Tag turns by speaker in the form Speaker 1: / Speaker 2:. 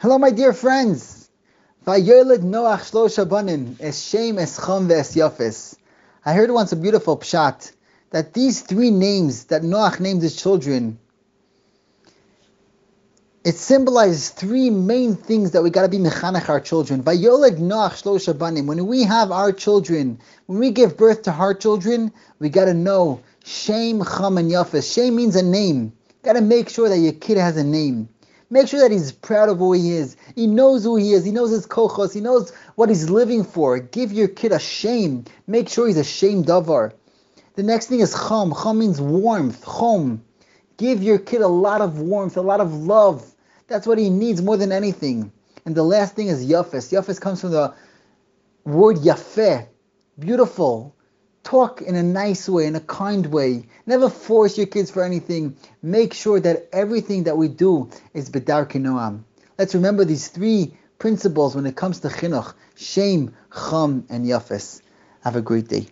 Speaker 1: Hello, my dear friends. I heard once a beautiful pshat that these three names that Noach named his children, it symbolizes three main things that we got to be mechanech our children. Noach. When we have our children, when we give birth to our children, we got to know Shem Chom and Yafes. Shem means a name. Got to make sure that your kid has a name. Make sure that he's proud of who he is. He knows who he is. He knows his kochos. He knows what he's living for. Give your kid a Shem. Make sure he's a Shem davar. The next thing is chom. Chom means warmth. Chom. Give your kid a lot of warmth, a lot of love. That's what he needs more than anything. And the last thing is yafes. Yafes comes from the word yafeh, beautiful. Talk in a nice way, in a kind way. Never force your kids for anything. Make sure that everything that we do is bedarkei noam. Let's remember these three principles when it comes to chinuch: Shem, chum, and yafes. Have a great day.